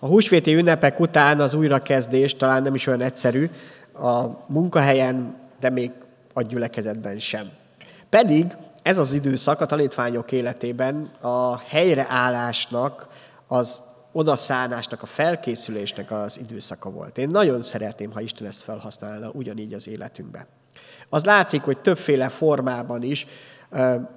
A húsvéti ünnepek után az újrakezdés talán nem is olyan egyszerű a munkahelyen, de még a gyülekezetben sem. Pedig ez az időszak a tanítványok életében a helyreállásnak, az odaszánásnak, a felkészülésnek az időszaka volt. Én nagyon szeretném, ha Isten ezt felhasználna ugyanígy az életünkbe. Az látszik, hogy többféle formában is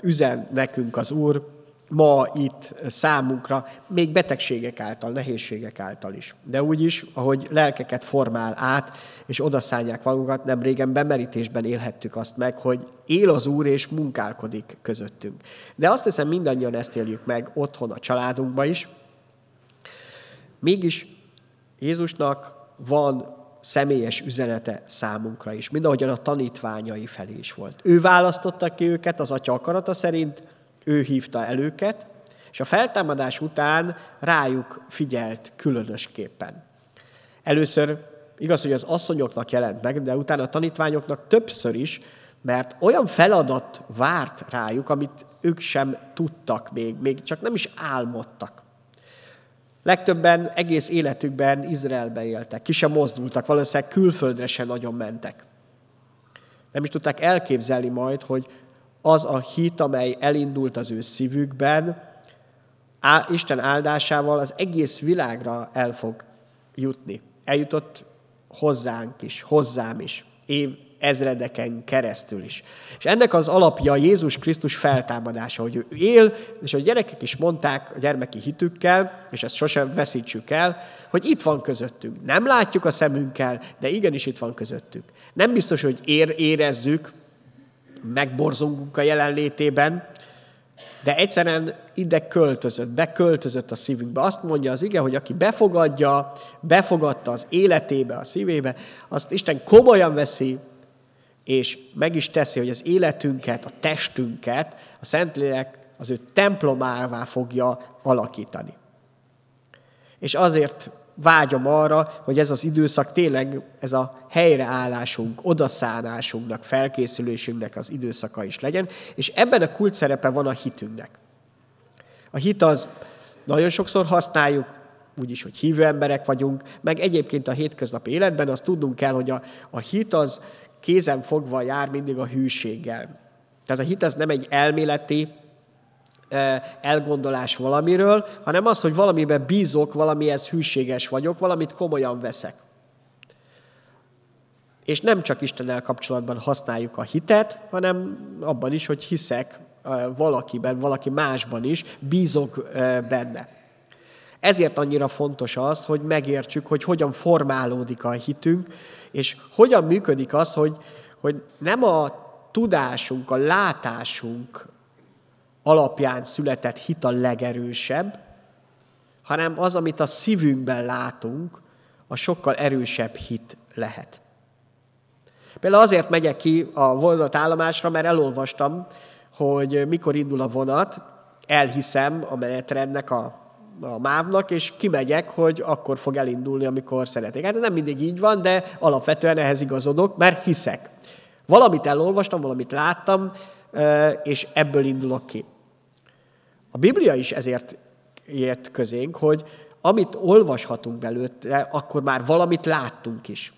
üzen nekünk az Úr, ma itt számunkra, még betegségek által, nehézségek által is. De úgy is, ahogy lelkeket formál át, és odaszánják magukat, nem régen bemerítésben élhettük azt meg, hogy él az Úr és munkálkodik közöttünk. De azt hiszem mindannyian ezt éljük meg otthon a családunkban is. Mégis Jézusnak van személyes üzenete számunkra is, mind ahogyan a tanítványai felé is volt. Ő választotta ki őket az atya akarata szerint, ő hívta el őket, és a feltámadás után rájuk figyelt különösképpen. Először igaz, hogy az asszonyoknak jelent meg, de utána a tanítványoknak többször is, mert olyan feladat várt rájuk, amit ők sem tudtak még, még csak nem is álmodtak. Legtöbben egész életükben Izraelbe éltek, ki sem mozdultak, valószínűleg külföldre sem nagyon mentek. Nem is tudták elképzelni majd, hogy az a hit, amely elindult az ő szívükben, Isten áldásával az egész világra el fog jutni. Eljutott hozzánk is, hozzám is, év, ezredeken keresztül is. És ennek az alapja Jézus Krisztus feltámadása, hogy ő él, és a gyerekek is mondták a gyermeki hitükkel, és ezt sosem veszítsük el, hogy itt van közöttünk. Nem látjuk a szemünkkel, de igenis itt van közöttük. Nem biztos, hogy ér, érezzük, megborzongunk a jelenlétében, de egyszerűen ide költözött, beköltözött a szívünkbe. Azt mondja az ige, hogy aki befogadja, befogadta az életébe, a szívébe, azt Isten komolyan veszi, és meg is teszi, hogy az életünket, a testünket a Szentlélek az ő templomává fogja alakítani. És azért vágyom arra, hogy ez az időszak tényleg ez a helyreállásunk, odaszánásunknak, felkészülésünknek az időszaka is legyen, és ebben a kult szerepe van a hitünknek. A hit az nagyon sokszor használjuk, úgyis, hogy hívő emberek vagyunk, meg egyébként a hétköznapi életben azt tudnunk kell, hogy a, a hit az kézen fogva jár mindig a hűséggel. Tehát a hit az nem egy elméleti elgondolás valamiről, hanem az, hogy valamiben bízok, valamihez hűséges vagyok, valamit komolyan veszek. És nem csak Istennel kapcsolatban használjuk a hitet, hanem abban is, hogy hiszek valakiben, valaki másban is, bízok benne. Ezért annyira fontos az, hogy megértsük, hogy hogyan formálódik a hitünk, és hogyan működik az, hogy, hogy nem a tudásunk, a látásunk alapján született hit a legerősebb, hanem az, amit a szívünkben látunk, a sokkal erősebb hit lehet. Például azért megyek ki a vonatállomásra, mert elolvastam, hogy mikor indul a vonat, elhiszem a menetrendnek a, a mávnak, és kimegyek, hogy akkor fog elindulni, amikor szeretnék. Hát nem mindig így van, de alapvetően ehhez igazodok, mert hiszek. Valamit elolvastam, valamit láttam, és ebből indulok ki. A Biblia is ezért ért közénk, hogy amit olvashatunk belőle, akkor már valamit láttunk is.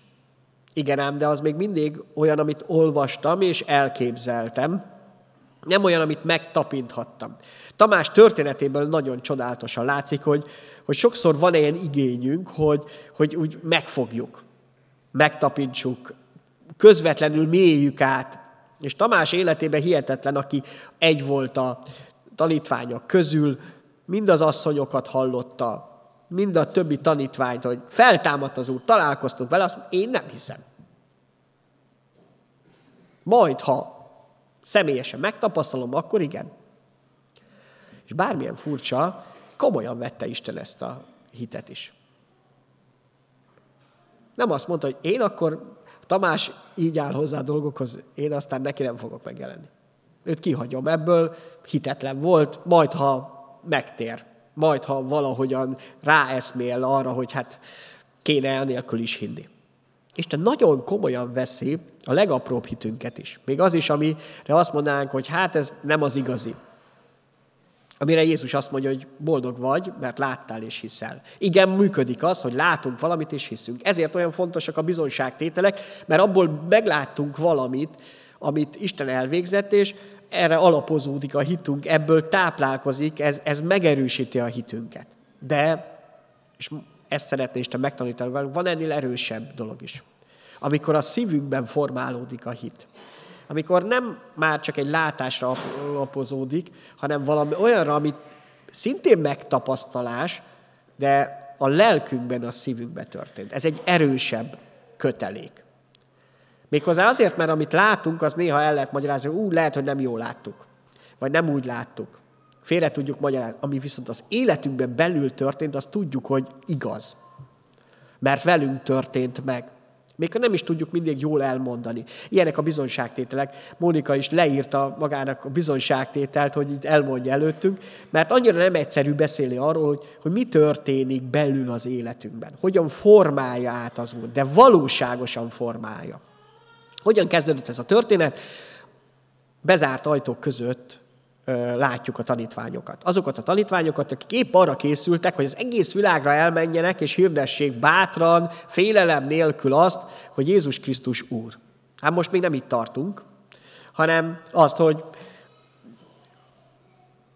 Igen ám, de az még mindig olyan, amit olvastam és elképzeltem, nem olyan, amit megtapinthattam. Tamás történetéből nagyon csodálatosan látszik, hogy, hogy sokszor van ilyen igényünk, hogy, hogy úgy megfogjuk, megtapintsuk, közvetlenül mélyjük át. És Tamás életében hihetetlen, aki egy volt a tanítványok közül, mind az asszonyokat hallotta, mind a többi tanítványt, hogy feltámadt az úr, találkoztunk vele, azt én nem hiszem. Majd, ha személyesen megtapasztalom, akkor igen. És bármilyen furcsa, komolyan vette Isten ezt a hitet is. Nem azt mondta, hogy én akkor, Tamás így áll hozzá a dolgokhoz, én aztán neki nem fogok megjelenni. Őt kihagyom ebből, hitetlen volt, majd ha megtér, majd ha valahogyan ráeszmél arra, hogy hát kéne elnélkül is hinni. Isten nagyon komolyan veszi a legapróbb hitünket is. Még az is, amire azt mondanánk, hogy hát ez nem az igazi. Amire Jézus azt mondja, hogy boldog vagy, mert láttál és hiszel. Igen, működik az, hogy látunk valamit és hiszünk. Ezért olyan fontosak a bizonyságtételek, mert abból megláttunk valamit, amit Isten elvégzett, és erre alapozódik a hitünk, ebből táplálkozik, ez, ez megerősíti a hitünket. De, és ezt szeretné Isten megtanítani, van ennél erősebb dolog is. Amikor a szívünkben formálódik a hit. Amikor nem már csak egy látásra alapozódik, hanem valami olyanra, amit szintén megtapasztalás, de a lelkünkben, a szívünkben történt. Ez egy erősebb kötelék. Méghozzá azért, mert amit látunk, az néha el lehet magyarázni, hogy ú, lehet, hogy nem jól láttuk. Vagy nem úgy láttuk. Félre tudjuk magyarázni. Ami viszont az életünkben belül történt, azt tudjuk, hogy igaz. Mert velünk történt meg. Még nem is tudjuk mindig jól elmondani. Ilyenek a bizonyságtételek. Mónika is leírta magának a bizonyságtételt, hogy itt elmondja előttünk, mert annyira nem egyszerű beszélni arról, hogy, hogy mi történik belül az életünkben. Hogyan formálja át az Úr, de valóságosan formálja. Hogyan kezdődött ez a történet? Bezárt ajtók között látjuk a tanítványokat. Azokat a tanítványokat, akik épp arra készültek, hogy az egész világra elmenjenek, és hirdessék bátran, félelem nélkül azt, hogy Jézus Krisztus Úr. Hát most még nem itt tartunk, hanem azt, hogy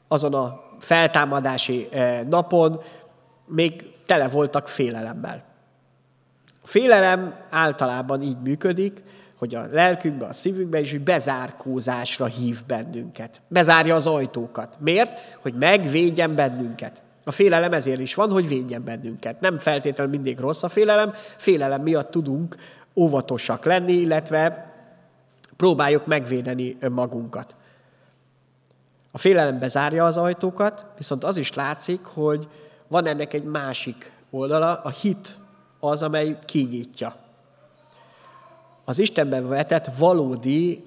azon a feltámadási napon még tele voltak félelemmel. Félelem általában így működik, hogy a lelkünkbe, a szívünkbe is hogy bezárkózásra hív bennünket. Bezárja az ajtókat. Miért? Hogy megvédjen bennünket. A félelem ezért is van, hogy védjen bennünket. Nem feltétlenül mindig rossz a félelem, félelem miatt tudunk óvatosak lenni, illetve próbáljuk megvédeni magunkat. A félelem bezárja az ajtókat, viszont az is látszik, hogy van ennek egy másik oldala, a hit az, amely kinyitja az Istenben vetett valódi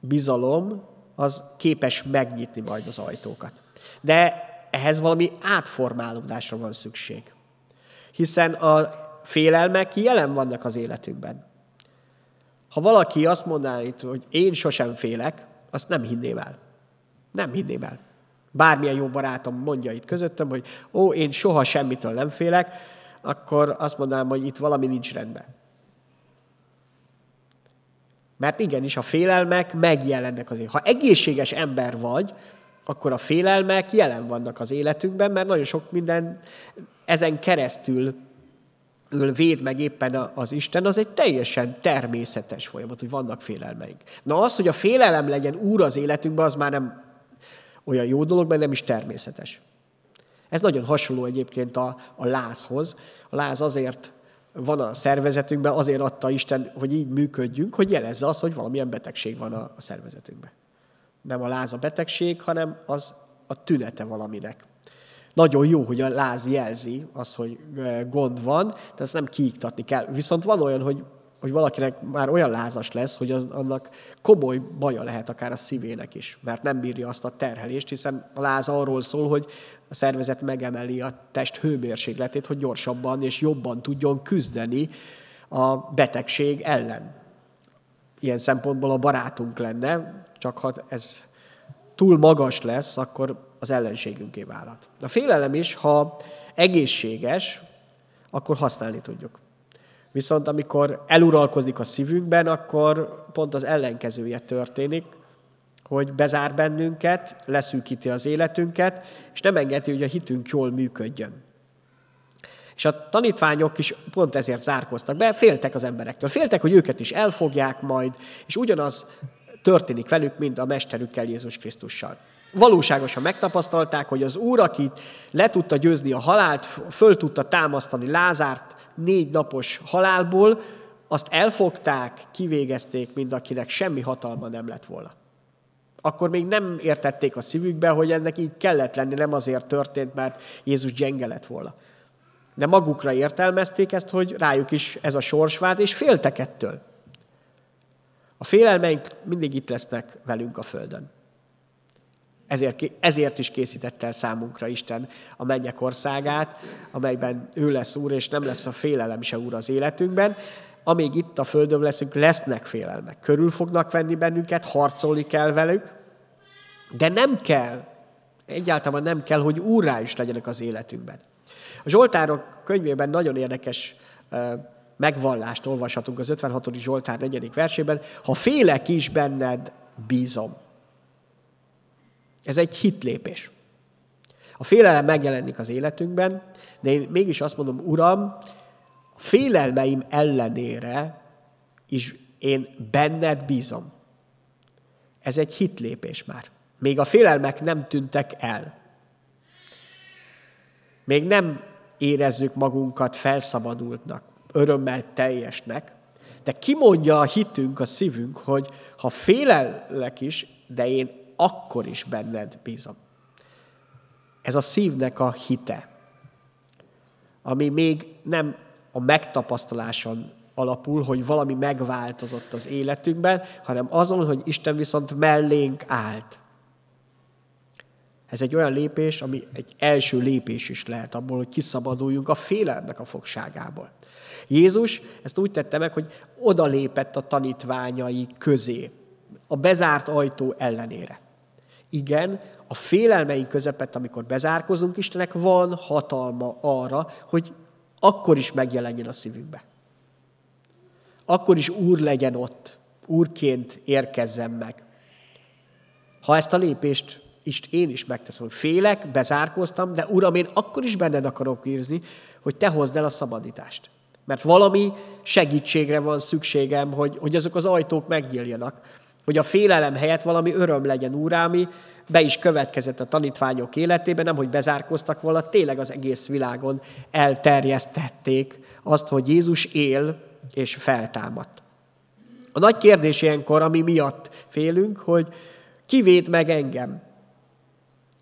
bizalom az képes megnyitni majd az ajtókat. De ehhez valami átformálódásra van szükség. Hiszen a félelmek jelen vannak az életünkben. Ha valaki azt mondaná itt, hogy én sosem félek, azt nem hinném el. Nem hinném el. Bármilyen jó barátom mondja itt közöttem, hogy ó, én soha semmitől nem félek, akkor azt mondanám, hogy itt valami nincs rendben. Mert igenis a félelmek megjelennek azért. Ha egészséges ember vagy, akkor a félelmek jelen vannak az életünkben, mert nagyon sok minden ezen keresztül véd meg éppen az Isten, az egy teljesen természetes folyamat, hogy vannak félelmeink. Na az, hogy a félelem legyen úr az életünkben, az már nem olyan jó dolog, mert nem is természetes. Ez nagyon hasonló egyébként a, a lázhoz. A láz azért van a szervezetünkben, azért adta Isten, hogy így működjünk, hogy jelezze azt, hogy valamilyen betegség van a, szervezetünkben. Nem a láz a betegség, hanem az a tünete valaminek. Nagyon jó, hogy a láz jelzi az, hogy gond van, de ezt nem kiiktatni kell. Viszont van olyan, hogy, hogy valakinek már olyan lázas lesz, hogy az, annak komoly baja lehet akár a szívének is, mert nem bírja azt a terhelést, hiszen a láz arról szól, hogy a szervezet megemeli a test hőmérsékletét, hogy gyorsabban és jobban tudjon küzdeni a betegség ellen. Ilyen szempontból a barátunk lenne, csak ha ez túl magas lesz, akkor az ellenségünké válhat. A félelem is, ha egészséges, akkor használni tudjuk. Viszont amikor eluralkozik a szívünkben, akkor pont az ellenkezője történik, hogy bezár bennünket, leszűkíti az életünket, és nem engedi, hogy a hitünk jól működjön. És a tanítványok is pont ezért zárkoztak be, féltek az emberektől. Féltek, hogy őket is elfogják majd, és ugyanaz történik velük, mint a mesterükkel Jézus Krisztussal. Valóságosan megtapasztalták, hogy az Úr, akit le tudta győzni a halált, föl tudta támasztani Lázárt négy napos halálból, azt elfogták, kivégezték, mint akinek semmi hatalma nem lett volna akkor még nem értették a szívükbe, hogy ennek így kellett lenni, nem azért történt, mert Jézus gyenge lett volna. De magukra értelmezték ezt, hogy rájuk is ez a sors vált, és féltek ettől. A félelmeink mindig itt lesznek velünk a Földön. Ezért, ezért is készítette el számunkra Isten a mennyek országát, amelyben ő lesz úr, és nem lesz a félelem se úr az életünkben, amíg itt a Földön leszünk, lesznek félelmek. Körül fognak venni bennünket, harcolni kell velük, de nem kell egyáltalán nem kell, hogy úrrá is legyenek az életünkben. A Zsoltárok könyvében nagyon érdekes megvallást olvashatunk az 56. Zsoltár 4. versében. Ha félek is benned, bízom. Ez egy hitlépés. A félelem megjelenik az életünkben, de én mégis azt mondom, Uram, a félelmeim ellenére is én benned bízom. Ez egy hitlépés már. Még a félelmek nem tűntek el. Még nem érezzük magunkat felszabadultnak, örömmel teljesnek, de kimondja a hitünk, a szívünk, hogy ha félellek is, de én akkor is benned bízom. Ez a szívnek a hite, ami még nem a megtapasztaláson alapul, hogy valami megváltozott az életünkben, hanem azon, hogy Isten viszont mellénk állt. Ez egy olyan lépés, ami egy első lépés is lehet abból, hogy kiszabaduljunk a félelmek a fogságából. Jézus ezt úgy tette meg, hogy odalépett a tanítványai közé, a bezárt ajtó ellenére. Igen, a félelmeink közepett, amikor bezárkozunk, Istenek van hatalma arra, hogy akkor is megjelenjen a szívünkbe. Akkor is Úr legyen ott, Úrként érkezzen meg. Ha ezt a lépést is én is megteszem, hogy félek, bezárkoztam, de Uram, én akkor is benned akarok írni, hogy Te hozd el a szabadítást. Mert valami segítségre van szükségem, hogy, hogy azok az ajtók megnyíljanak. Hogy a félelem helyett valami öröm legyen, Úrámi, be is következett a tanítványok életében, nem hogy bezárkoztak volna, tényleg az egész világon elterjesztették azt, hogy Jézus él és feltámadt. A nagy kérdés ilyenkor, ami miatt félünk, hogy ki véd meg engem?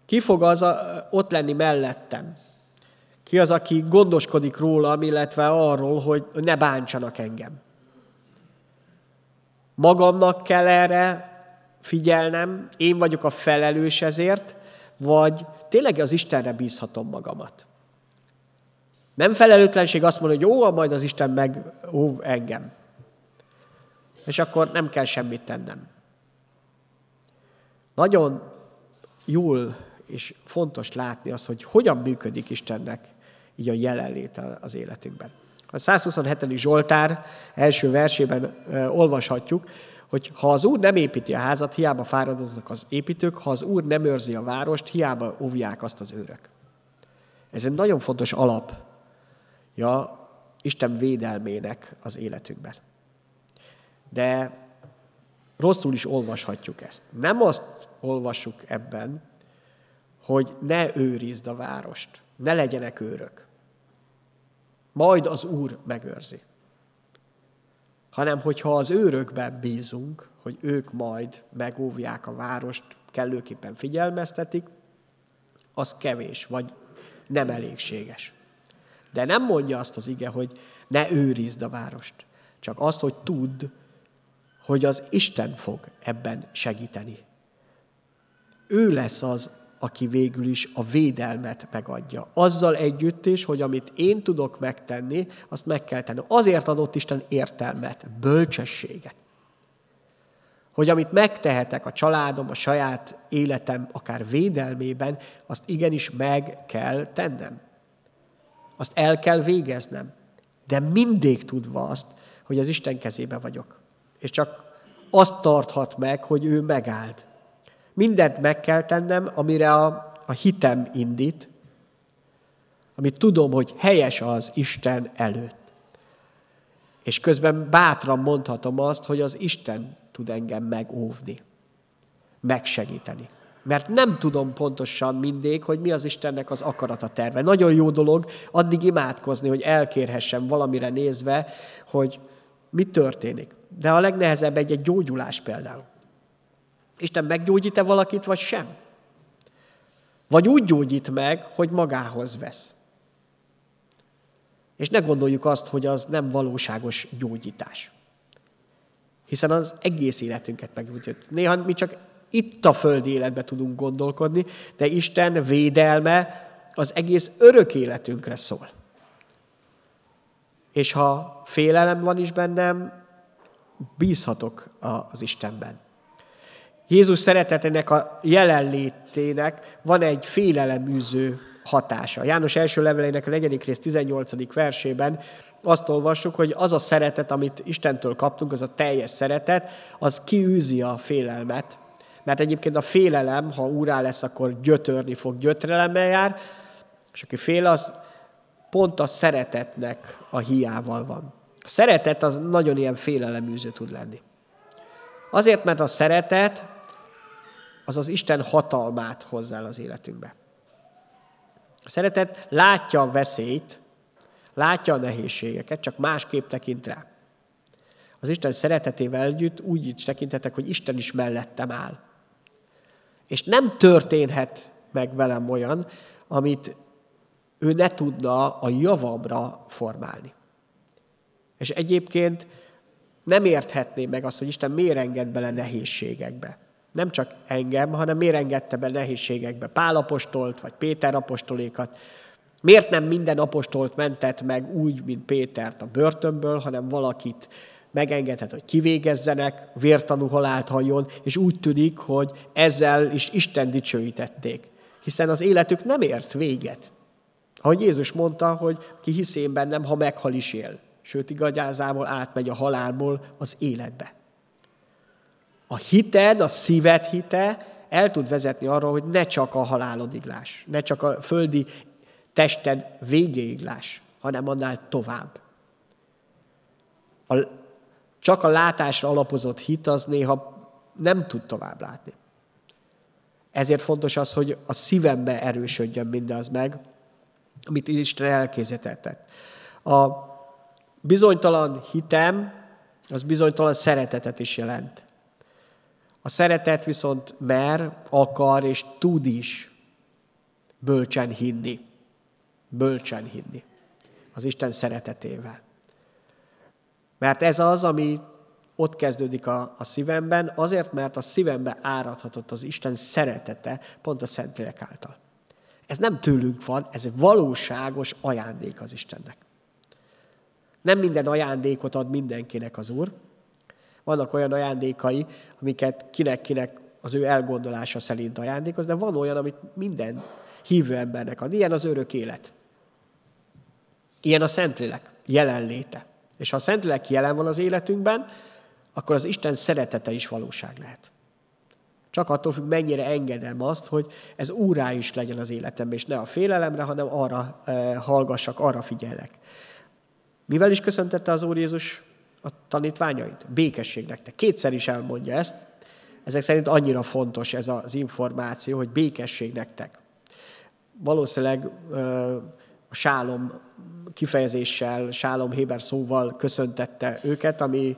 Ki fog az a, ott lenni mellettem? Ki az, aki gondoskodik rólam, illetve arról, hogy ne bántsanak engem? Magamnak kell erre figyelnem, én vagyok a felelős ezért, vagy tényleg az Istenre bízhatom magamat. Nem felelőtlenség azt mondani, hogy jó, majd az Isten meg ó, engem. És akkor nem kell semmit tennem. Nagyon jól és fontos látni azt, hogy hogyan működik Istennek így a jelenléte az életünkben. A 127. Zsoltár első versében olvashatjuk, hogy ha az Úr nem építi a házat, hiába fáradoznak az építők, ha az Úr nem őrzi a várost, hiába óvják azt az őrök. Ez egy nagyon fontos alap ja, Isten védelmének az életünkben. De rosszul is olvashatjuk ezt. Nem azt olvassuk ebben, hogy ne őrizd a várost, ne legyenek őrök. Majd az Úr megőrzi hanem hogyha az őrökben bízunk, hogy ők majd megóvják a várost, kellőképpen figyelmeztetik, az kevés, vagy nem elégséges. De nem mondja azt az ige, hogy ne őrizd a várost, csak azt, hogy tudd, hogy az Isten fog ebben segíteni. Ő lesz az, aki végül is a védelmet megadja. Azzal együtt is, hogy amit én tudok megtenni, azt meg kell tenni. Azért adott Isten értelmet, bölcsességet. Hogy amit megtehetek a családom, a saját életem, akár védelmében, azt igenis meg kell tennem. Azt el kell végeznem. De mindig tudva azt, hogy az Isten kezébe vagyok. És csak azt tarthat meg, hogy ő megállt. Mindent meg kell tennem, amire a, a hitem indít, amit tudom, hogy helyes az Isten előtt. És közben bátran mondhatom azt, hogy az Isten tud engem megóvni, megsegíteni. Mert nem tudom pontosan mindig, hogy mi az Istennek az akarata terve. Nagyon jó dolog addig imádkozni, hogy elkérhessem valamire nézve, hogy mi történik. De a legnehezebb egy, egy gyógyulás például. Isten meggyógyít-e valakit, vagy sem? Vagy úgy gyógyít meg, hogy magához vesz. És ne gondoljuk azt, hogy az nem valóságos gyógyítás. Hiszen az egész életünket meggyógyít. Néha mi csak itt a földi életbe tudunk gondolkodni, de Isten védelme az egész örök életünkre szól. És ha félelem van is bennem, bízhatok az Istenben. Jézus szeretetének a jelenlétének van egy féleleműző hatása. János első levelének a negyedik rész 18. versében azt olvassuk, hogy az a szeretet, amit Istentől kaptunk, az a teljes szeretet, az kiűzi a félelmet. Mert egyébként a félelem, ha úrá lesz, akkor gyötörni fog, gyötrelemmel jár, és aki fél, az pont a szeretetnek a hiával van. A szeretet az nagyon ilyen féleleműző tud lenni. Azért, mert a szeretet az az Isten hatalmát hozzá az életünkbe. A szeretet látja a veszélyt, látja a nehézségeket, csak másképp tekint rá. Az Isten szeretetével együtt úgy is tekintetek, hogy Isten is mellettem áll. És nem történhet meg velem olyan, amit ő ne tudna a javamra formálni. És egyébként nem érthetné meg azt, hogy Isten miért enged bele nehézségekbe. Nem csak engem, hanem miért engedte be nehézségekbe Pál apostolt, vagy Péter apostolékat. Miért nem minden apostolt mentett meg úgy, mint Pétert a börtönből, hanem valakit megengedhet, hogy kivégezzenek, vértanú halált halljon, és úgy tűnik, hogy ezzel is Isten dicsőítették. Hiszen az életük nem ért véget. Ahogy Jézus mondta, hogy ki hisz én bennem, ha meghal is él. Sőt, igazából átmegy a halálból az életbe. A hited, a szíved hite el tud vezetni arra, hogy ne csak a halálodiglás, ne csak a földi tested végéiglás, hanem annál tovább. A, csak a látásra alapozott hit az néha nem tud tovább látni. Ezért fontos az, hogy a szívembe erősödjön mindaz meg, amit Isten elkészített. A bizonytalan hitem, az bizonytalan szeretetet is jelent. A szeretet viszont mer, akar és tud is bölcsen hinni. Bölcsen hinni. Az Isten szeretetével. Mert ez az, ami ott kezdődik a, a szívemben, azért, mert a szívembe áradhatott az Isten szeretete pont a Szentlélek által. Ez nem tőlünk van, ez egy valóságos ajándék az Istennek. Nem minden ajándékot ad mindenkinek az Úr. Vannak olyan ajándékai, amiket kinek-kinek az ő elgondolása szerint ajándékoz, de van olyan, amit minden hívő embernek ad. Ilyen az örök élet. Ilyen a Szentlélek jelenléte. És ha a Szentlélek jelen van az életünkben, akkor az Isten szeretete is valóság lehet. Csak attól függ, mennyire engedem azt, hogy ez úrá is legyen az életemben, és ne a félelemre, hanem arra e, hallgassak, arra figyelek. Mivel is köszöntette az Úr Jézus a tanítványait? Békesség nektek. Kétszer is elmondja ezt. Ezek szerint annyira fontos ez az információ, hogy békesség nektek. Valószínűleg a sálom kifejezéssel, sálom héber szóval köszöntette őket, ami,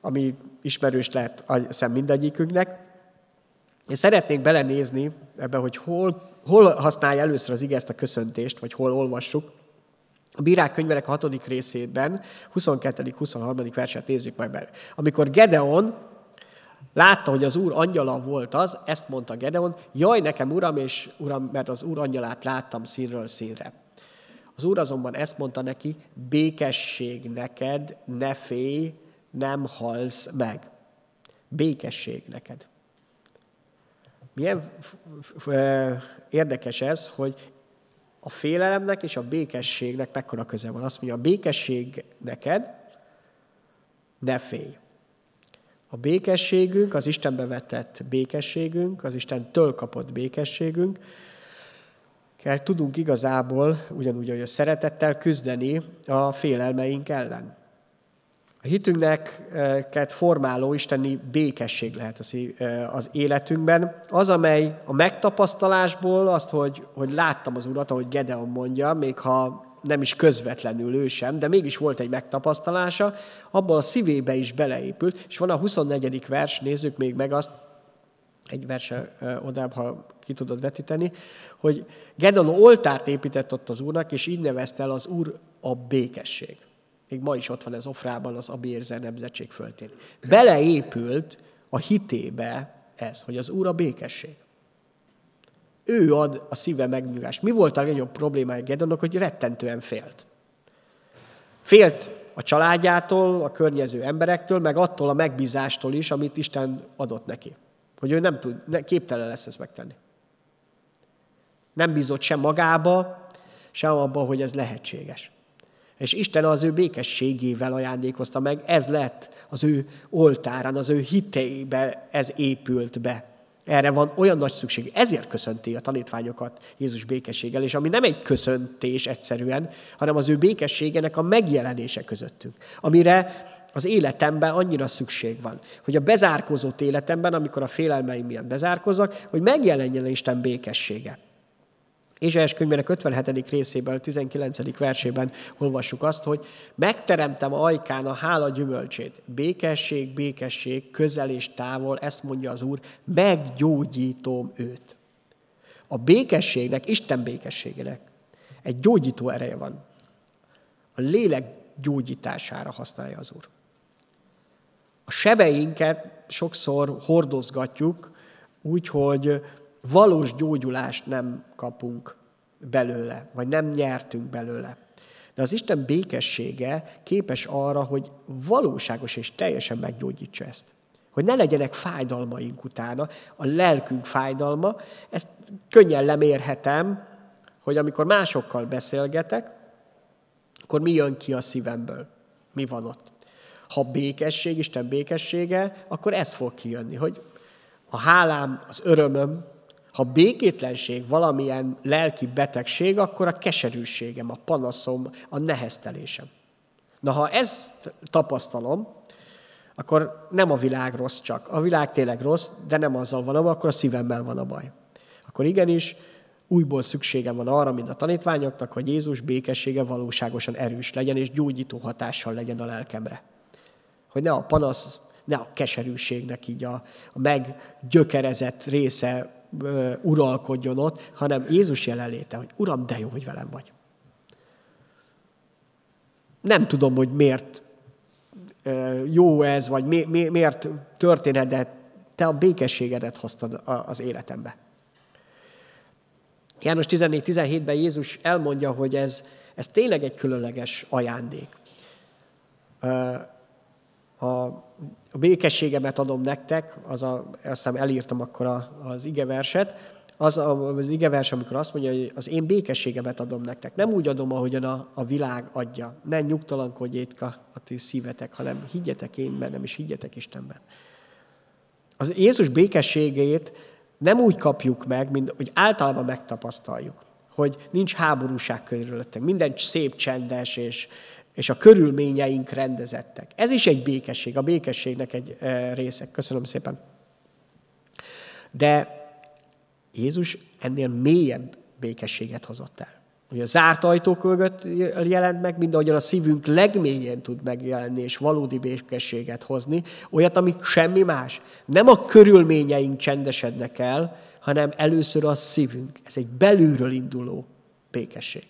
ami ismerős lehet a szem mindegyikünknek. Én szeretnék belenézni ebbe, hogy hol, hol használja először az ige a köszöntést, vagy hol olvassuk. A Bírák könyvének a hatodik részében, 22.-23. verset nézzük majd meg. Amikor Gedeon látta, hogy az úr angyala volt az, ezt mondta Gedeon, jaj nekem, uram, és uram, mert az úr angyalát láttam színről színre. Az úr azonban ezt mondta neki, békesség neked, ne félj, nem halsz meg. Békesség neked. Milyen érdekes ez, hogy a félelemnek és a békességnek mekkora köze van. Azt mondja, a békesség neked, ne félj. A békességünk, az Istenbe vetett békességünk, az Istentől kapott békességünk, kell tudunk igazából, ugyanúgy, hogy a szeretettel küzdeni a félelmeink ellen. A hitünknek formáló isteni békesség lehet az életünkben. Az, amely a megtapasztalásból, azt, hogy, hogy láttam az Urat, ahogy Gedeon mondja, még ha nem is közvetlenül ő sem, de mégis volt egy megtapasztalása, abban a szívébe is beleépült, és van a 24. vers, nézzük még meg azt, egy verse odább, ha ki tudod vetíteni, hogy Gedeon oltárt épített ott az Úrnak, és így nevezte el az Úr a békesség. Még ma is ott van ez Ofrában, az Abérzer nemzetség föltén. Beleépült a hitébe ez, hogy az Úr a békesség. Ő ad a szíve megnyugást. Mi volt a legnagyobb problémája Gedonok, hogy rettentően félt. Félt a családjától, a környező emberektől, meg attól a megbízástól is, amit Isten adott neki. Hogy ő nem tud, ne, képtelen lesz ezt megtenni. Nem bízott sem magába, sem abban, hogy ez lehetséges. És Isten az ő békességével ajándékozta meg, ez lett az ő oltárán, az ő hiteibe ez épült be. Erre van olyan nagy szükség. Ezért köszönti a tanítványokat Jézus békességgel, és ami nem egy köszöntés egyszerűen, hanem az ő békességenek a megjelenése közöttünk. Amire az életemben annyira szükség van, hogy a bezárkozott életemben, amikor a félelmeim miatt bezárkozok, hogy megjelenjen Isten békessége. Ézsaiás könyvének 57. részében, 19. versében olvassuk azt, hogy megteremtem ajkán a hála gyümölcsét. Békesség, békesség, közel és távol, ezt mondja az Úr, meggyógyítom őt. A békességnek, Isten békességének egy gyógyító ereje van. A lélek gyógyítására használja az Úr. A sebeinket sokszor hordozgatjuk úgy, hogy valós gyógyulást nem kapunk belőle, vagy nem nyertünk belőle. De az Isten békessége képes arra, hogy valóságos és teljesen meggyógyítsa ezt. Hogy ne legyenek fájdalmaink utána, a lelkünk fájdalma. Ezt könnyen lemérhetem, hogy amikor másokkal beszélgetek, akkor mi jön ki a szívemből? Mi van ott? Ha békesség, Isten békessége, akkor ez fog kijönni, hogy a hálám, az örömöm, ha békétlenség valamilyen lelki betegség, akkor a keserűségem, a panaszom, a neheztelésem. Na, ha ezt tapasztalom, akkor nem a világ rossz csak. A világ tényleg rossz, de nem azzal van akkor a szívemmel van a baj. Akkor igenis, újból szükségem van arra, mint a tanítványoknak, hogy Jézus békessége valóságosan erős legyen, és gyógyító hatással legyen a lelkemre. Hogy ne a panasz, ne a keserűségnek így a, a meggyökerezett része uralkodjon ott, hanem Jézus jelenléte, hogy Uram, de jó, hogy velem vagy. Nem tudom, hogy miért jó ez, vagy mi, mi, miért történhet, de te a békességedet hoztad az életembe. János 14-17-ben Jézus elmondja, hogy ez, ez tényleg egy különleges ajándék. A a békességemet adom nektek, az a, azt hiszem elírtam akkor a, az igeverset, az az igevers, amikor azt mondja, hogy az én békességemet adom nektek. Nem úgy adom, ahogyan a, a világ adja. Ne nyugtalankodjék a, a ti szívetek, hanem higgyetek én bennem, és higgyetek Istenben. Az Jézus békességét nem úgy kapjuk meg, mint hogy általában megtapasztaljuk, hogy nincs háborúság körülöttek, minden szép, csendes, és, és a körülményeink rendezettek. Ez is egy békesség, a békességnek egy e, része. Köszönöm szépen. De Jézus ennél mélyebb békességet hozott el. Hogy a zárt ajtók mögött jelent meg, mind ahogyan a szívünk legmélyén tud megjelenni, és valódi békességet hozni, olyat, ami semmi más. Nem a körülményeink csendesednek el, hanem először a szívünk. Ez egy belülről induló békesség.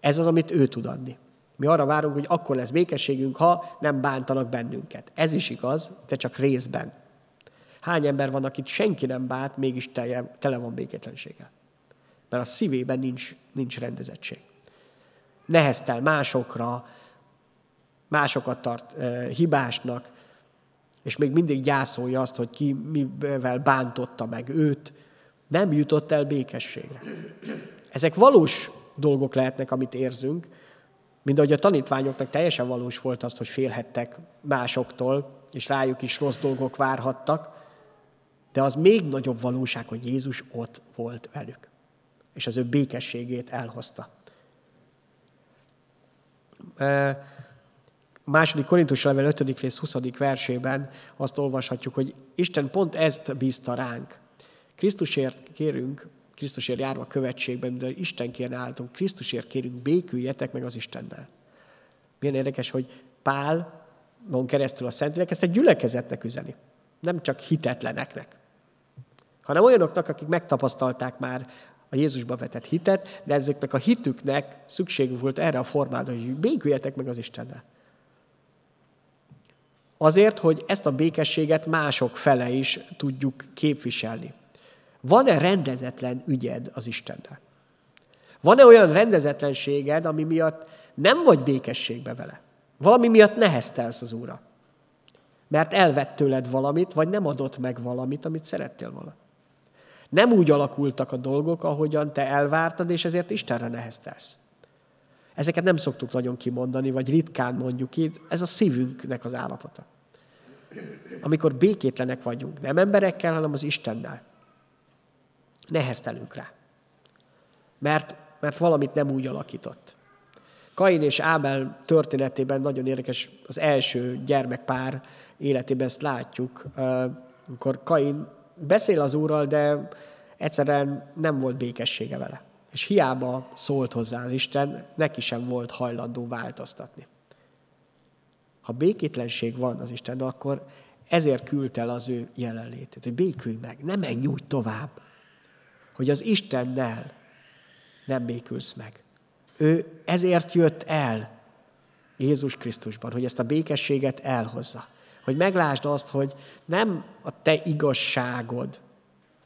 Ez az, amit ő tud adni. Mi arra várunk, hogy akkor lesz békességünk, ha nem bántanak bennünket. Ez is igaz, de csak részben. Hány ember van, akit senki nem bánt, mégis tele, tele van békétlenséggel. Mert a szívében nincs, nincs rendezettség. Neheztel másokra, másokat tart e, hibásnak, és még mindig gyászolja azt, hogy ki mivel bántotta meg őt, nem jutott el békességre. Ezek valós dolgok lehetnek, amit érzünk, mint ahogy a tanítványoknak teljesen valós volt az, hogy félhettek másoktól, és rájuk is rossz dolgok várhattak, de az még nagyobb valóság, hogy Jézus ott volt velük, és az ő békességét elhozta. A második Korintus level 5. rész 20. versében azt olvashatjuk, hogy Isten pont ezt bízta ránk. Krisztusért kérünk, Krisztusért járva követségben, de Isten kérne álltunk, Krisztusért kérünk, béküljetek meg az Istennel. Milyen érdekes, hogy Pál, non keresztül a Szentlélek ezt egy gyülekezetnek üzeni. Nem csak hitetleneknek, hanem olyanoknak, akik megtapasztalták már a Jézusba vetett hitet, de ezeknek a hitüknek szükségük volt erre a formára, hogy béküljetek meg az Istennel. Azért, hogy ezt a békességet mások fele is tudjuk képviselni. Van-e rendezetlen ügyed az Istennel? Van-e olyan rendezetlenséged, ami miatt nem vagy békességbe vele? Valami miatt neheztelsz az Úra? Mert elvett tőled valamit, vagy nem adott meg valamit, amit szerettél volna. Nem úgy alakultak a dolgok, ahogyan te elvártad, és ezért Istenre neheztelsz. Ezeket nem szoktuk nagyon kimondani, vagy ritkán mondjuk ki, ez a szívünknek az állapota. Amikor békétlenek vagyunk, nem emberekkel, hanem az Istennel. Neheztelünk rá. Mert, mert valamit nem úgy alakított. Kain és Ábel történetében nagyon érdekes, az első gyermekpár életében ezt látjuk, amikor Kain beszél az úrral, de egyszerűen nem volt békessége vele. És hiába szólt hozzá az Isten, neki sem volt hajlandó változtatni. Ha békétlenség van az Isten, akkor ezért küldte el az ő jelenlétét, hogy békülj meg, ne menj úgy tovább, hogy az Istennel nem békülsz meg. Ő ezért jött el Jézus Krisztusban, hogy ezt a békességet elhozza. Hogy meglásd azt, hogy nem a te igazságod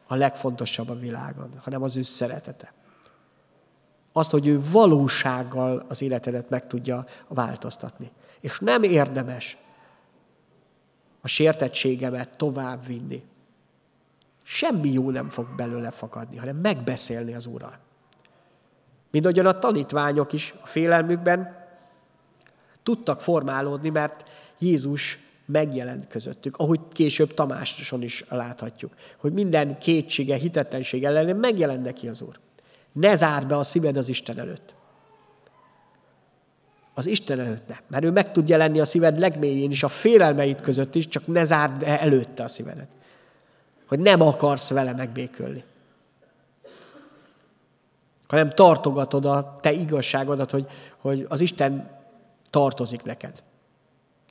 a legfontosabb a világon, hanem az ő szeretete. Azt, hogy ő valósággal az életedet meg tudja változtatni. És nem érdemes a sértettségemet tovább vinni. Semmi jó nem fog belőle fakadni, hanem megbeszélni az Úrral. Mint ahogyan a tanítványok is a félelmükben tudtak formálódni, mert Jézus megjelent közöttük, ahogy később Tamáson is láthatjuk, hogy minden kétsége, hitetlenség ellenére megjelent neki az Úr. Ne zárd be a szíved az Isten előtt. Az Isten előtt nem, mert ő meg tud jelenni a szíved legmélyén is, a félelmeid között is, csak ne zárd előtte a szívedet. Hogy nem akarsz vele megbékölni hanem tartogatod a te igazságodat, hogy, hogy az Isten tartozik neked.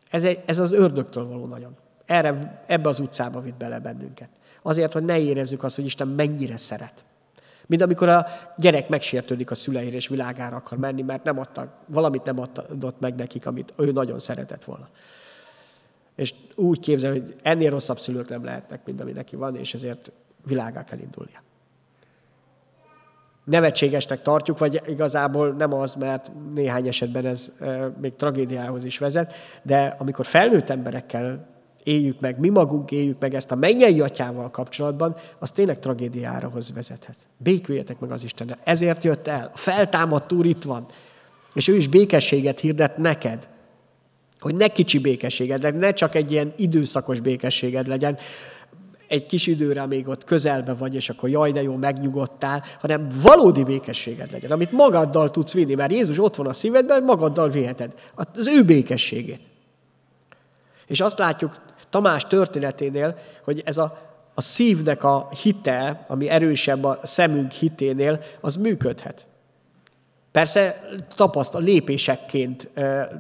Ez, egy, ez az ördögtől való nagyon. Erre, ebbe az utcába vitt bele bennünket. Azért, hogy ne érezzük azt, hogy Isten mennyire szeret. Mint amikor a gyerek megsértődik a szüleire, és világára akar menni, mert nem adtak, valamit nem adott meg nekik, amit ő nagyon szeretett volna. És úgy képzel, hogy ennél rosszabb szülők nem lehetnek, mint ami neki van, és ezért világá kell indulnia nevetségesnek tartjuk, vagy igazából nem az, mert néhány esetben ez még tragédiához is vezet, de amikor felnőtt emberekkel éljük meg, mi magunk éljük meg ezt a mennyei atyával kapcsolatban, az tényleg tragédiára hoz vezethet. Béküljetek meg az Istennel. Ezért jött el. A feltámadt Úr itt van. És ő is békességet hirdet neked. Hogy ne kicsi békességed legyen, ne csak egy ilyen időszakos békességed legyen, egy kis időre még ott közelbe vagy, és akkor jaj, de jó, megnyugodtál, hanem valódi békességed legyen, amit magaddal tudsz vinni, mert Jézus ott van a szívedben, magaddal viheted az ő békességét. És azt látjuk Tamás történeténél, hogy ez a, a szívnek a hite, ami erősebb a szemünk hiténél, az működhet. Persze tapaszt, a lépésekként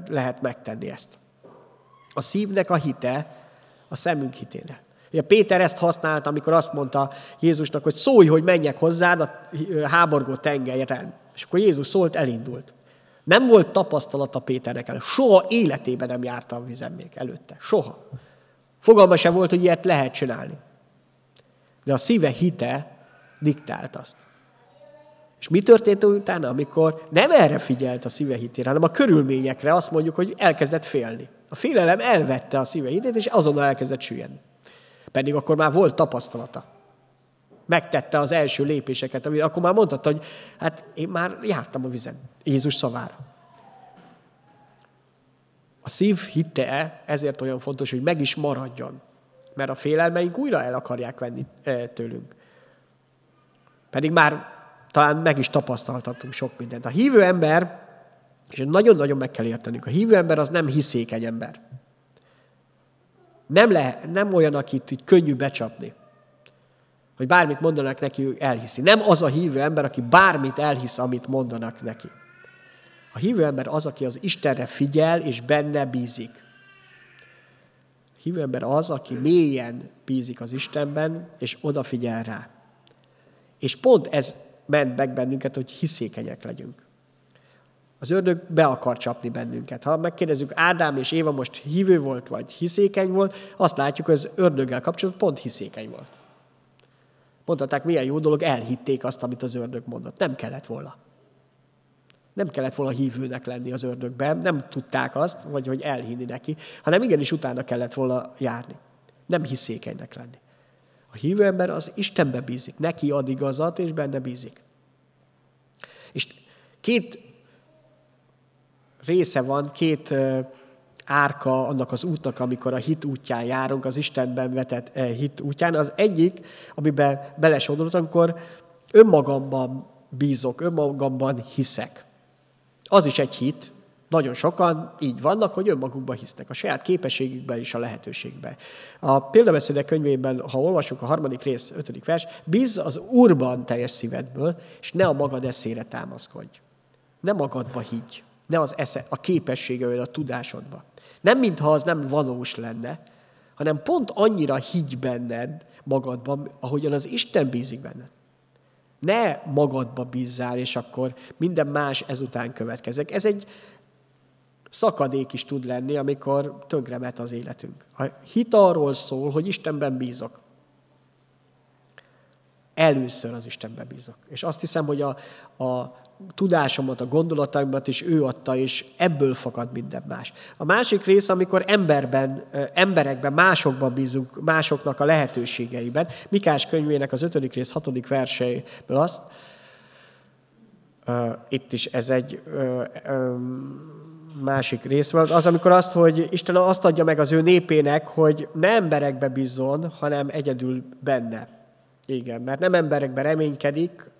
lehet megtenni ezt. A szívnek a hite a szemünk hiténél. Ugye Péter ezt használta, amikor azt mondta Jézusnak, hogy szólj, hogy menjek hozzád a háborgó tengelyre. És akkor Jézus szólt, elindult. Nem volt tapasztalata Péternek el. Soha életében nem járta a vizen még előtte. Soha. Fogalma sem volt, hogy ilyet lehet csinálni. De a szíve hite diktált azt. És mi történt utána, amikor nem erre figyelt a szíve hitére, hanem a körülményekre azt mondjuk, hogy elkezdett félni. A félelem elvette a szíve hitét, és azonnal elkezdett süllyedni. Pedig akkor már volt tapasztalata. Megtette az első lépéseket, amit akkor már mondhatta, hogy hát én már jártam a vizen. Jézus szavára. A szív hitte ezért olyan fontos, hogy meg is maradjon. Mert a félelmeink újra el akarják venni eh, tőlünk. Pedig már talán meg is tapasztaltattunk sok mindent. A hívő ember, és nagyon-nagyon meg kell értenünk, a hívő ember az nem hiszékeny ember. Nem, lehet, nem olyan, akit így könnyű becsapni. Hogy bármit mondanak neki, ő elhiszi. Nem az a hívő ember, aki bármit elhisz, amit mondanak neki. A hívő ember az, aki az Istenre figyel, és benne bízik. A hívő ember az, aki mélyen bízik az Istenben, és odafigyel rá. És pont ez ment meg bennünket, hogy hiszékenyek legyünk. Az ördög be akar csapni bennünket. Ha megkérdezzük, Ádám és Éva most hívő volt, vagy hiszékeny volt, azt látjuk, hogy az ördöggel kapcsolatban pont hiszékeny volt. Mondhatták, milyen jó dolog, elhitték azt, amit az ördög mondott. Nem kellett volna. Nem kellett volna hívőnek lenni az ördögben, nem tudták azt, vagy hogy elhinni neki, hanem igenis utána kellett volna járni. Nem hiszékenynek lenni. A hívő ember az Istenbe bízik, neki ad igazat, és benne bízik. És két része van, két árka annak az útnak, amikor a hit útján járunk, az Istenben vetett hit útján. Az egyik, amiben belesodult, amikor önmagamban bízok, önmagamban hiszek. Az is egy hit, nagyon sokan így vannak, hogy önmagukban hisznek, a saját képességükben és a lehetőségben. A példabeszédek könyvében, ha olvasunk a harmadik rész, ötödik vers, bíz az Úrban teljes szívedből, és ne a magad eszére támaszkodj. Ne magadba higgy, ne az esze, a képességevel, a tudásodba. Nem mintha az nem valós lenne, hanem pont annyira higgy benned magadban, ahogyan az Isten bízik benned. Ne magadba bízzál, és akkor minden más ezután következik. Ez egy szakadék is tud lenni, amikor tönkremet az életünk. A hit arról szól, hogy Istenben bízok. Először az Istenben bízok. És azt hiszem, hogy a, a tudásomat, a gondolataimat is ő adta, és ebből fakad minden más. A másik rész, amikor emberben, emberekben, másokban bízunk, másoknak a lehetőségeiben. Mikás könyvének az ötödik rész, hatodik verseiből azt, uh, itt is ez egy uh, um, másik rész volt, az, amikor azt, hogy Isten azt adja meg az ő népének, hogy ne emberekbe bízzon, hanem egyedül benne. Igen, mert nem emberekbe reménykedik,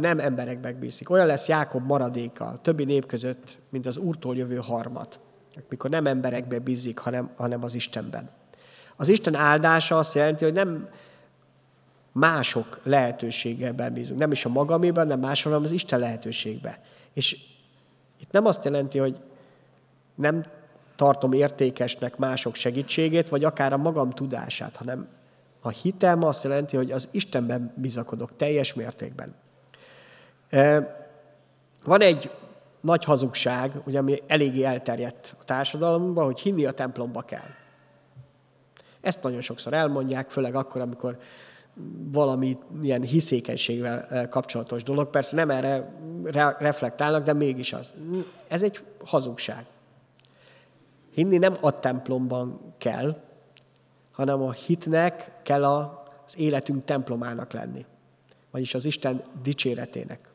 nem emberekbe bízik. Olyan lesz Jákob maradéka többi nép között, mint az Úrtól jövő harmat, mikor nem emberekbe bízik, hanem, hanem az Istenben. Az Isten áldása azt jelenti, hogy nem mások lehetőségeben bízunk. Nem is a magamében, nem máshol, hanem az Isten lehetőségbe. És itt nem azt jelenti, hogy nem tartom értékesnek mások segítségét, vagy akár a magam tudását, hanem a hitem azt jelenti, hogy az Istenben bizakodok teljes mértékben. Van egy nagy hazugság, ugye, ami eléggé elterjedt a társadalmunkban, hogy hinni a templomba kell. Ezt nagyon sokszor elmondják, főleg akkor, amikor valami ilyen hiszékenységvel kapcsolatos dolog. Persze nem erre reflektálnak, de mégis az. Ez egy hazugság. Hinni nem a templomban kell, hanem a hitnek kell az életünk templomának lenni. Vagyis az Isten dicséretének.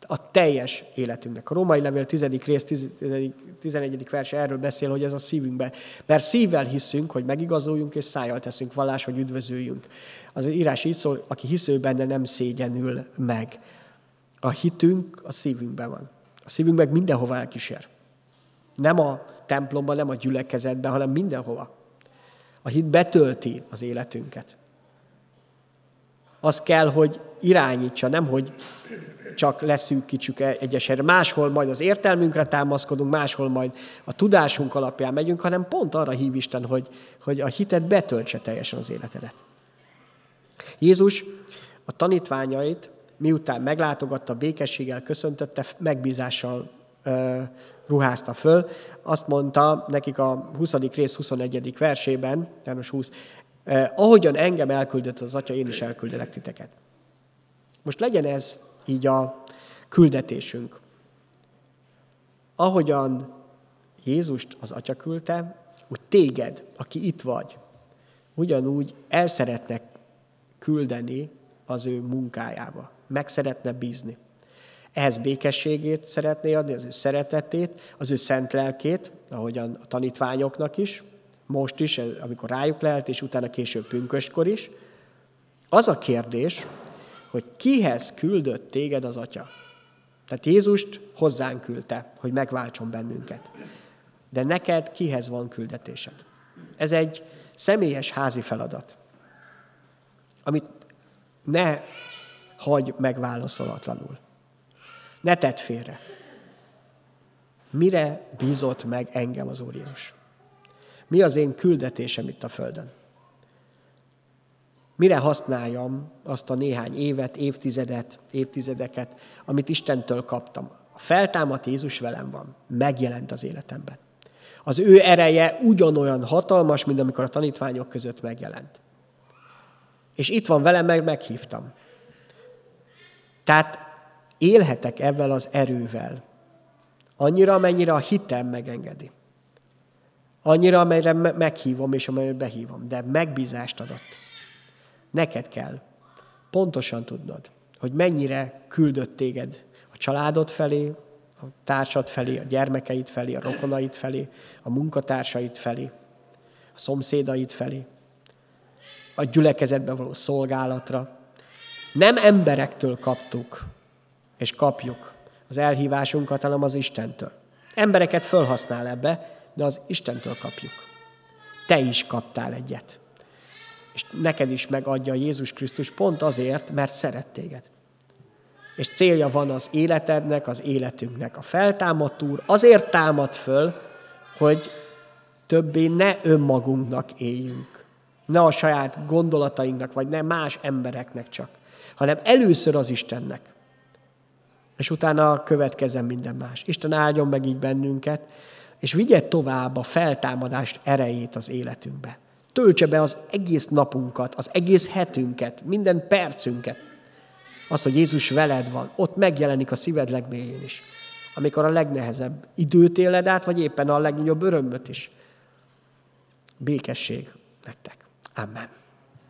A teljes életünknek. A római levél 10. rész 11. verse erről beszél, hogy ez a szívünkbe. Mert szívvel hiszünk, hogy megigazuljunk, és szájjal teszünk vallás, hogy üdvözöljünk. Az írás így szól, aki hisző benne nem szégyenül meg. A hitünk a szívünkben van. A szívünk meg mindenhova elkísér. Nem a templomban, nem a gyülekezetben, hanem mindenhova. A hit betölti az életünket. Az kell, hogy irányítsa, nem hogy csak leszűkítsük egyes erre. Máshol majd az értelmünkre támaszkodunk, máshol majd a tudásunk alapján megyünk, hanem pont arra hív Isten, hogy, hogy a hitet betöltse teljesen az életedet. Jézus a tanítványait, miután meglátogatta, békességgel köszöntötte, megbízással ruházta föl. Azt mondta nekik a 20. rész 21. versében, János 20, eh, ahogyan engem elküldött az atya, én is elküldelek titeket. Most legyen ez így a küldetésünk. Ahogyan Jézust az atya küldte, úgy téged, aki itt vagy, ugyanúgy el szeretnek küldeni az ő munkájába. Meg szeretne bízni ehhez békességét szeretné adni, az ő szeretetét, az ő szent lelkét, ahogyan a tanítványoknak is, most is, amikor rájuk lehet, és utána később pünköstkor is. Az a kérdés, hogy kihez küldött téged az Atya? Tehát Jézust hozzánk küldte, hogy megváltson bennünket. De neked kihez van küldetésed? Ez egy személyes házi feladat, amit ne hagy megválaszolatlanul. Ne tedd félre. Mire bízott meg engem az Úr Jézus? Mi az én küldetésem itt a Földön? Mire használjam azt a néhány évet, évtizedet, évtizedeket, amit Istentől kaptam? A feltámadt Jézus velem van, megjelent az életemben. Az ő ereje ugyanolyan hatalmas, mint amikor a tanítványok között megjelent. És itt van velem, meg meghívtam. Tehát élhetek ebben az erővel, Annyira, amennyire a hitem megengedi. Annyira, amelyre meghívom és amelyre behívom. De megbízást adott. Neked kell pontosan tudnod, hogy mennyire küldött téged a családod felé, a társad felé, a gyermekeid felé, a rokonaid felé, a munkatársaid felé, a szomszédaid felé, a gyülekezetben való szolgálatra. Nem emberektől kaptuk, és kapjuk az elhívásunkat, hanem az Istentől. Embereket felhasznál ebbe, de az Istentől kapjuk. Te is kaptál egyet. És neked is megadja Jézus Krisztus pont azért, mert szeret téged. És célja van az életednek, az életünknek. A feltámadt úr azért támad föl, hogy többé ne önmagunknak éljünk. Ne a saját gondolatainknak, vagy ne más embereknek csak, hanem először az Istennek. És utána következzen minden más. Isten áldjon meg így bennünket, és vigye tovább a feltámadást erejét az életünkbe. Töltse be az egész napunkat, az egész hetünket, minden percünket. Az, hogy Jézus veled van, ott megjelenik a szíved legmélyén is. Amikor a legnehezebb időt éled át, vagy éppen a legnagyobb örömöt is. Békesség nektek. Amen.